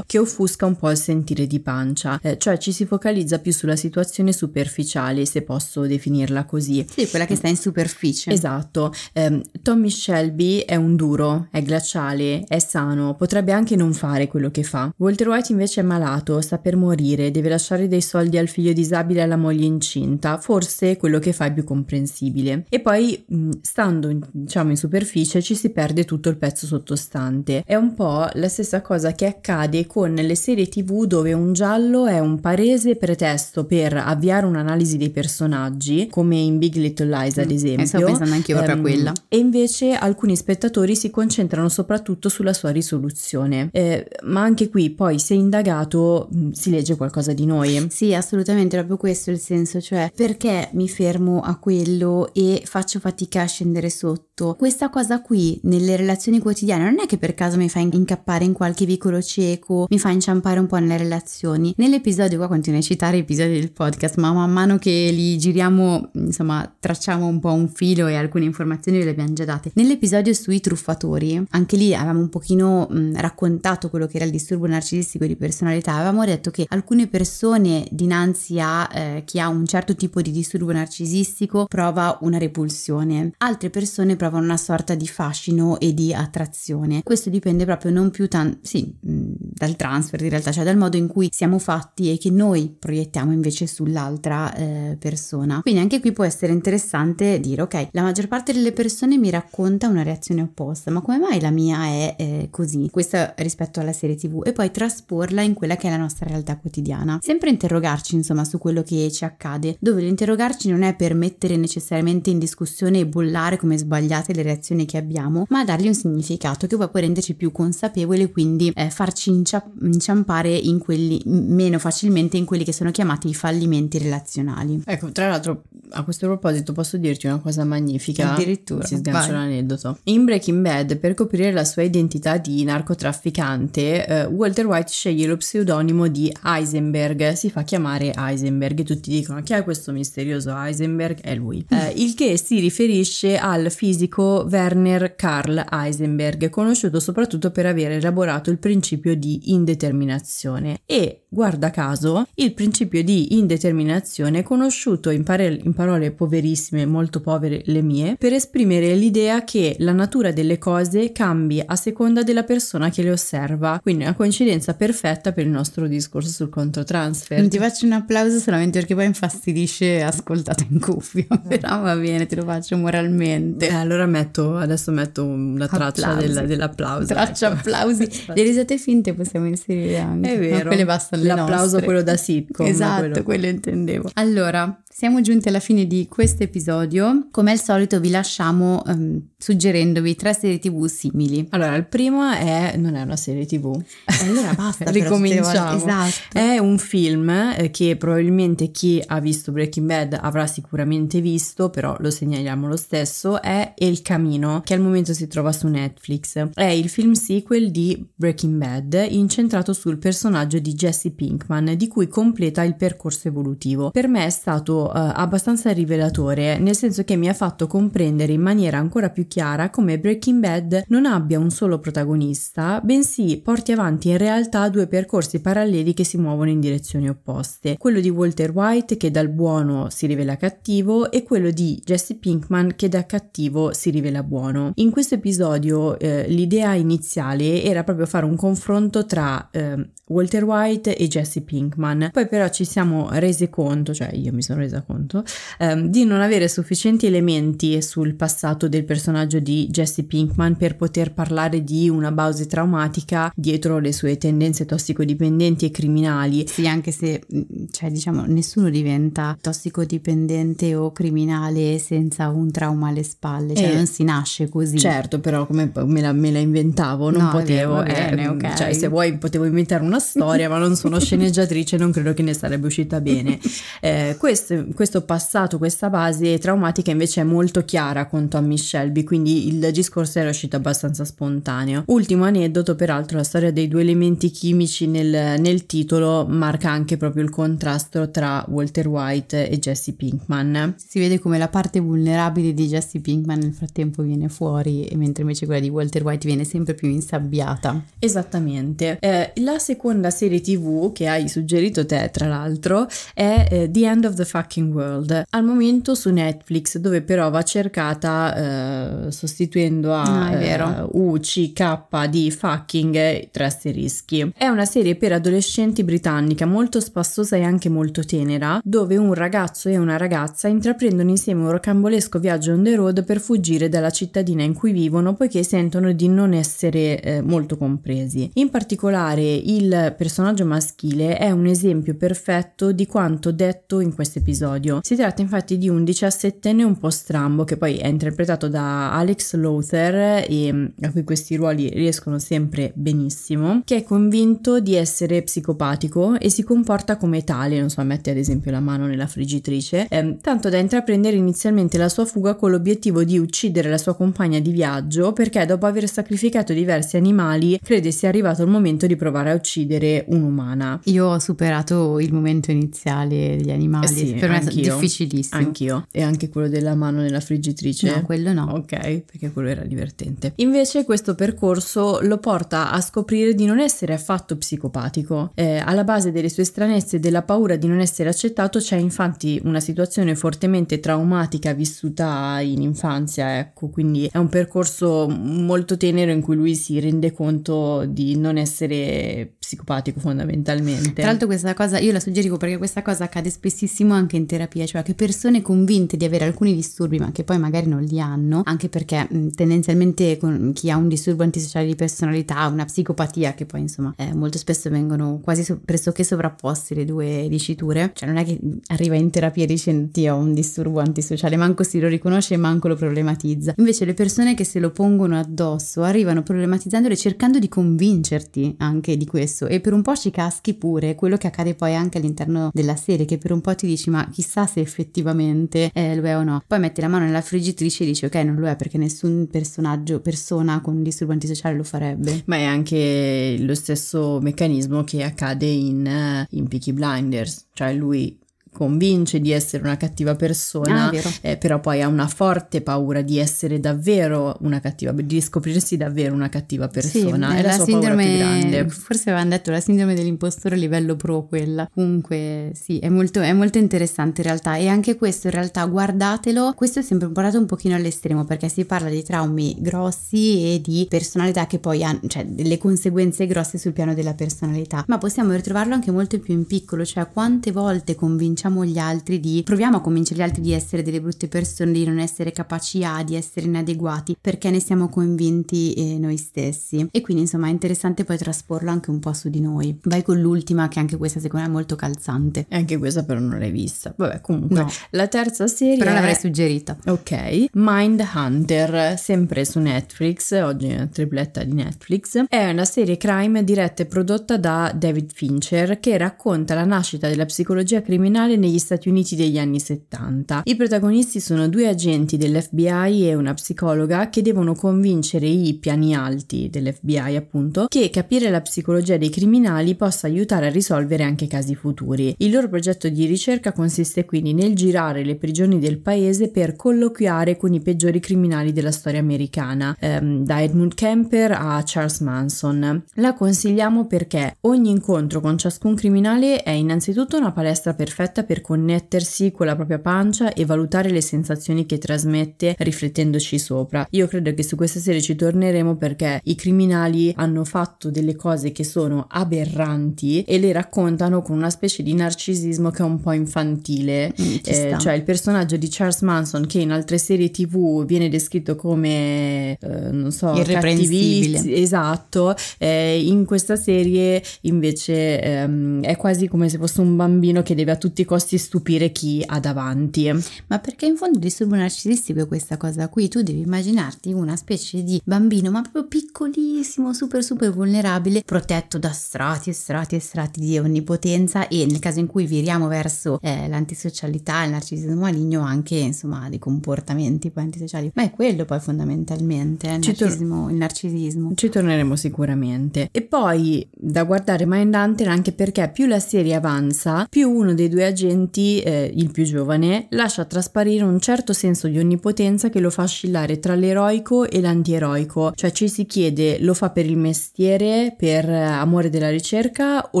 che offusca un po' il sentire di pancia, eh, cioè ci si focalizza più sulla situazione superficiale, se posso definirla così. Sì, quella che sta in superficie. Esatto. Eh, Tommy Shelby è un duro, è glaciale, è sano, potrebbe anche non fare quello che fa. Walter White invece è malato, sta per morire, deve lasciare dei soldi al figlio disabile e alla moglie incinta, forse quello che fa è più comprensibile. E poi, stando diciamo in superficie, ci si perde tutto il pezzo sottostante. È un po' la stessa cosa che accade con le serie tv dove un giallo è un palese pretesto per avviare un'analisi dei personaggi, come in Big Little Lies ad esempio. Mm, e stavo pensando anche io proprio a quella. E invece alcuni spettatori si concentrano soprattutto sulla sua risoluzione. Eh, ma anche qui poi se indagato si legge qualcosa di noi. Sì, assolutamente, proprio questo è il senso, cioè perché mi fermo a quello e faccio fatica a scendere sotto. Questa cosa qui nelle relazioni quotidiane non è che per caso mi fa incappare in qualche vicolo cieco, mi fa inciampare un po' nelle relazioni. Nell'episodio qua continuo a citare episodi del podcast, ma man mano che li giriamo, insomma, tracciamo un po' un filo e alcune informazioni ve le abbiamo già date. Nell'episodio sui truffatori, anche lì avevamo un pochino mh, raccontato quello che era il disturbo narcisistico di personalità, avevamo detto che alcune persone dinanzi a eh, chi ha un certo tipo di disturbo narcisistico prova una repulsione, altre persone provano una sorta di fascino e di attrazione. Questo dipende proprio non più tanto, sì, dal transfer in realtà, cioè dal modo in cui siamo fatti e che noi proiettiamo invece sull'altra eh, persona. Quindi anche qui può essere interessante dire, ok, la maggior parte delle persone mi racconta una reazione opposta, ma come mai la mia è eh, così? Questo rispetto alla serie TV e poi trasporla in quella che è la nostra realtà quotidiana. Sempre interrogarci, insomma, su quello che ci accade, dove l'interrogarci non è per mettere necessariamente in discussione e bollare come sbagliate le reazioni che abbiamo, ma dargli un significato che poi può renderci più consapevoli e quindi eh, farci incia- inciampare in quelli meno facilmente in quelli che sono chiamati i fallimenti relazionali. Ecco, tra l'altro a questo proposito posso dirti una cosa magnifica. Addirittura. Si sgancia vai. l'aneddoto. In Breaking Bad, per coprire la sua identità di narcotrafficante, eh, Walter White sceglie lo pseudonimo di Heisenberg. Si fa chiamare Heisenberg e tutti dicono chi è questo misterioso Heisenberg? È lui. Eh, il che si riferisce al fisico Werner Karl Heisenberg, conosciuto soprattutto per aver elaborato il principio di indeterminazione. E, guarda caso, il principio di indeterminazione è conosciuto in, pare- in parole poverissime, molto povere le mie, per esprimere l'idea che la natura delle cose cambi a seconda della persona che le osserva. Quindi una coincidenza perfetta per il nostro discorso sul controtransfer. Non ti faccio un applauso solamente perché poi infastidisce ascoltato in cuffia, però va bene, te lo faccio moralmente. Eh, allora metto, adesso metto una traccia del, dell'applauso. Traccia ecco. applausi. Le risate finte possiamo inserire anche. È vero. No, quelle bastano le L'applauso nostre. quello da sitcom. Esatto, quello. quello intendevo. Allora, siamo giunti alla fine di questo episodio. Come al solito vi lasciamo um, suggerendovi tre serie tv simili. Allora, il primo è non è una serie tv. E allora basta, ricominciamo. Esatto. È un film eh, che probabilmente chi ha visto Breaking Bad avrà sicuramente visto, però lo segnaliamo lo stesso, è El Camino, che al momento si trova su Netflix. È il film sequel di Breaking Bad, incentrato sul personaggio di Jesse Pinkman, di cui completa il percorso evolutivo. Per me è stato uh, abbastanza rivelatore, nel senso che mi ha fatto comprendere in maniera ancora più chiara come Breaking Bad non abbia un solo protagonista, bensì porti avanti in realtà due percorsi paralleli che si muovono in direzioni opposte. Quello di Walter White che dal buono si rivela cattivo e quello di Jesse Pinkman che da cattivo si rivela buono. In questo episodio eh, l'idea iniziale era proprio fare un confronto tra eh, Walter White e Jesse Pinkman. Poi però ci siamo resi conto, cioè io mi sono resa conto, ehm, di non avere sufficienti elementi sul passato del personaggio di Jesse Pinkman per poter parlare di una base traumatica dietro le sue tendenze tossicodipendenti e criminali. Sì, anche se, mm, cioè diciamo, nessuno diventa tossicodipendente o criminale senza un trauma alle spalle, cioè eh, non si nasce così. Certo, però come me la, me la inventavo, non no, potevo, vero, bene, eh, okay. cioè se vuoi potevo inventare una una storia, ma non sono sceneggiatrice, non credo che ne sarebbe uscita bene. Eh, questo, questo, passato, questa base traumatica invece è molto chiara con Tommy Shelby, quindi il discorso era uscito abbastanza spontaneo. Ultimo aneddoto, peraltro, la storia dei due elementi chimici nel, nel titolo marca anche proprio il contrasto tra Walter White e Jesse Pinkman. Si vede come la parte vulnerabile di Jesse Pinkman nel frattempo viene fuori, mentre invece quella di Walter White viene sempre più insabbiata. Esattamente. Eh, la seconda serie tv che hai suggerito te tra l'altro è eh, The End of the Fucking World al momento su Netflix dove però va cercata eh, sostituendo a ah, eh, U, C, K di fucking tre asterischi. È una serie per adolescenti britannica molto spassosa e anche molto tenera dove un ragazzo e una ragazza intraprendono insieme un rocambolesco viaggio on the road per fuggire dalla cittadina in cui vivono poiché sentono di non essere eh, molto compresi. In particolare il personaggio maschile è un esempio perfetto di quanto detto in questo episodio. Si tratta infatti di un diciassettenne un po' strambo che poi è interpretato da Alex Lother e mm, a cui questi ruoli riescono sempre benissimo, che è convinto di essere psicopatico e si comporta come tale, non so, mette ad esempio la mano nella friggitrice, ehm, tanto da intraprendere inizialmente la sua fuga con l'obiettivo di uccidere la sua compagna di viaggio perché dopo aver sacrificato diversi animali crede sia arrivato il momento di provare a uccidere uccidere un'umana. Io ho superato il momento iniziale degli animali, eh sì, per me è difficilissimo. Anch'io, e anche quello della mano nella friggitrice. No, quello no. Ok, perché quello era divertente. Invece questo percorso lo porta a scoprire di non essere affatto psicopatico. Eh, alla base delle sue stranezze e della paura di non essere accettato c'è infatti una situazione fortemente traumatica vissuta in infanzia, ecco, quindi è un percorso molto tenero in cui lui si rende conto di non essere psicopatico fondamentalmente. Tra l'altro questa cosa io la suggerivo perché questa cosa accade spessissimo anche in terapia, cioè che persone convinte di avere alcuni disturbi ma che poi magari non li hanno, anche perché mh, tendenzialmente chi ha un disturbo antisociale di personalità, una psicopatia che poi insomma eh, molto spesso vengono quasi so- pressoché sovrapposte le due diciture, cioè non è che arriva in terapia dicendo ti ho un disturbo antisociale, manco si lo riconosce e manco lo problematizza. Invece le persone che se lo pongono addosso arrivano problematizzandolo e cercando di convincerti anche di questo stesso e per un po' ci caschi pure quello che accade poi anche all'interno della serie che per un po' ti dici ma chissà se effettivamente eh, lo è o no. Poi metti la mano nella friggitrice e dici ok non lo è perché nessun personaggio persona con disturbo antisociale lo farebbe. Ma è anche lo stesso meccanismo che accade in, uh, in Peaky Blinders cioè lui convince di essere una cattiva persona, ah, eh, però poi ha una forte paura di essere davvero una cattiva, di scoprirsi davvero una cattiva persona. Sì, è la, la sindrome, forse avevano detto la sindrome dell'impostore a livello pro quella. Comunque sì, è molto, è molto interessante in realtà. E anche questo in realtà guardatelo, questo è sempre portato un pochino all'estremo perché si parla di traumi grossi e di personalità che poi hanno, cioè delle conseguenze grosse sul piano della personalità, ma possiamo ritrovarlo anche molto più in piccolo, cioè quante volte convinciamo convinciamo gli altri di proviamo a convincere gli altri di essere delle brutte persone, di non essere capaci a, di essere inadeguati, perché ne siamo convinti eh, noi stessi. E quindi insomma è interessante poi trasporlo anche un po' su di noi. Vai con l'ultima che anche questa secondo me è molto calzante. E anche questa però non l'hai vista. Vabbè, comunque no. la terza serie Però l'avrei suggerita. Ok, Mind Hunter, sempre su Netflix, oggi è una tripletta di Netflix. È una serie crime diretta e prodotta da David Fincher che racconta la nascita della psicologia criminale criminale negli Stati Uniti degli anni 70. I protagonisti sono due agenti dell'FBI e una psicologa che devono convincere i piani alti dell'FBI appunto che capire la psicologia dei criminali possa aiutare a risolvere anche casi futuri. Il loro progetto di ricerca consiste quindi nel girare le prigioni del paese per colloquiare con i peggiori criminali della storia americana, ehm, da Edmund Kemper a Charles Manson. La consigliamo perché ogni incontro con ciascun criminale è innanzitutto una palestra perfetta per connettersi con la propria pancia e valutare le sensazioni che trasmette riflettendoci sopra. Io credo che su questa serie ci torneremo perché i criminali hanno fatto delle cose che sono aberranti e le raccontano con una specie di narcisismo che è un po' infantile. Mm, eh, cioè il personaggio di Charles Manson che in altre serie tv viene descritto come, eh, non so, irreprensibile. Esatto, eh, in questa serie invece ehm, è quasi come se fosse un bambino che deve a tutti i costi stupire chi ha davanti. Ma perché in fondo il disturbo narcisistico è questa cosa qui, tu devi immaginarti una specie di bambino ma proprio piccolissimo, super super vulnerabile, protetto da strati e strati e strati di onnipotenza e nel caso in cui viriamo verso eh, l'antisocialità, il narcisismo maligno anche insomma dei comportamenti poi antisociali. Ma è quello poi fondamentalmente eh, il, narcisismo, tor- il narcisismo. Ci torneremo sicuramente. E poi da guardare Mindhunter anche perché più la serie avanza, più uno dei due agenti, eh, il più giovane, lascia trasparire un certo senso di onnipotenza che lo fa oscillare tra l'eroico e l'antieroico, cioè ci si chiede lo fa per il mestiere, per amore della ricerca o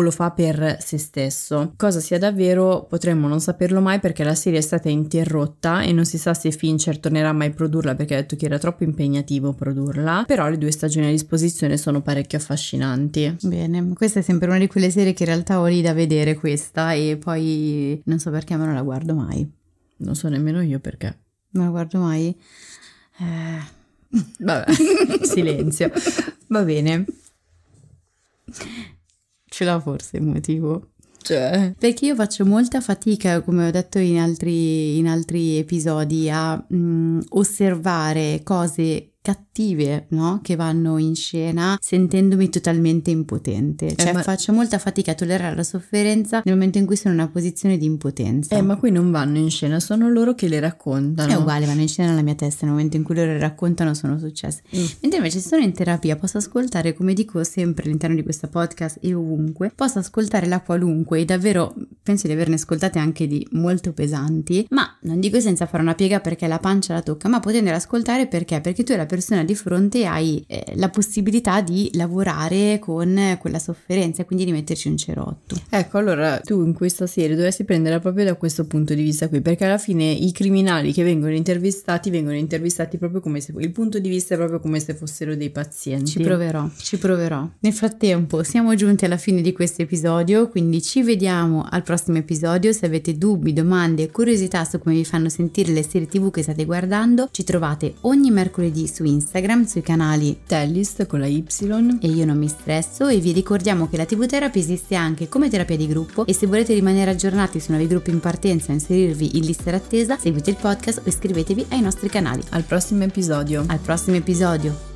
lo fa per se stesso. Cosa sia davvero potremmo non saperlo mai perché la serie è stata interrotta e non si sa se Fincher tornerà mai a produrla perché ha detto che era troppo impegnativo produrla, però le due stagioni a disposizione sono parecchio affascinanti. Bene, questa è sempre una di quelle serie che in realtà ho lì da vedere questa e poi non so perché ma non la guardo mai. Non so nemmeno io perché. Non la guardo mai. Eh... Vabbè, silenzio. Va bene. Ce l'ha forse il motivo. Cioè. Perché io faccio molta fatica, come ho detto in altri, in altri episodi, a mh, mm, osservare cose cattive, no? Che vanno in scena sentendomi totalmente impotente. Eh, cioè eh, ma... faccio molta fatica a tollerare la sofferenza nel momento in cui sono in una posizione di impotenza. Eh, ma qui non vanno in scena, sono loro che le raccontano. È uguale, vanno in scena nella mia testa, nel momento in cui loro le raccontano sono successe. Mm. Mentre invece se sono in terapia posso ascoltare, come dico sempre all'interno di questo podcast e ovunque, posso ascoltare la qualunque e davvero penso di averne ascoltate anche di molto pesanti, ma non dico senza fare una piega perché la pancia la tocca, ma potendole ascoltare perché? Perché tu è la persona di fronte hai eh, la possibilità di lavorare con quella sofferenza e quindi di metterci un cerotto. Ecco, allora tu in questa serie dovresti prenderla proprio da questo punto di vista qui, perché alla fine i criminali che vengono intervistati vengono intervistati proprio come se il punto di vista è proprio come se fossero dei pazienti. Ci proverò, ci proverò. Nel frattempo siamo giunti alla fine di questo episodio, quindi ci vediamo al prossimo episodio. Se avete dubbi, domande, curiosità su come vi fanno sentire le serie TV che state guardando, ci trovate ogni mercoledì su Instagram sui canali Tellist con la Y e io non mi stresso e vi ricordiamo che la TV Therapy esiste anche come terapia di gruppo e se volete rimanere aggiornati su nuovi gruppi in partenza e inserirvi in lista d'attesa seguite il podcast o iscrivetevi ai nostri canali. Al prossimo episodio. Al prossimo episodio.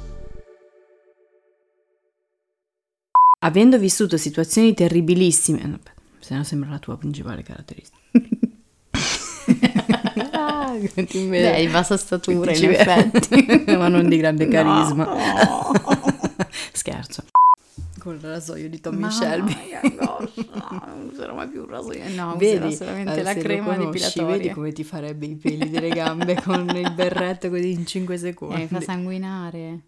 Avendo vissuto situazioni terribilissime, se no sembra la tua principale caratteristica. ah, Beh, hai bassa statura in effetti, ma non di grande carisma. No. Scherzo. Con il rasoio di Tommy ma Shelby. No, non userò mai più un rasoio, no, vedi, solamente la crema depilatoria. Vedi come ti farebbe i peli delle gambe con il berretto così in 5 secondi. Eh, fa sanguinare.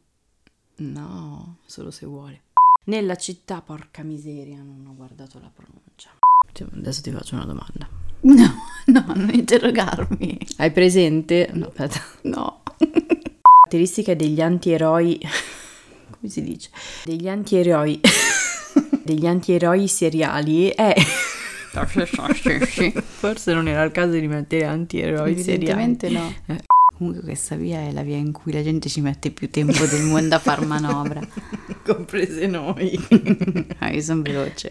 No, solo se vuole. Nella città, porca miseria, non ho guardato la pronuncia. Adesso ti faccio una domanda. No, no, non interrogarmi. Hai presente? No, aspetta. No. Caratteristiche degli antieroi. Come si dice? Degli antieroi. degli antieroi seriali è. Forse non era il caso di mettere antieroi seriali. Evidentemente no. Eh. Comunque questa via è la via in cui la gente ci mette più tempo del mondo a far manovra. Comprese noi. ah, io sono veloce.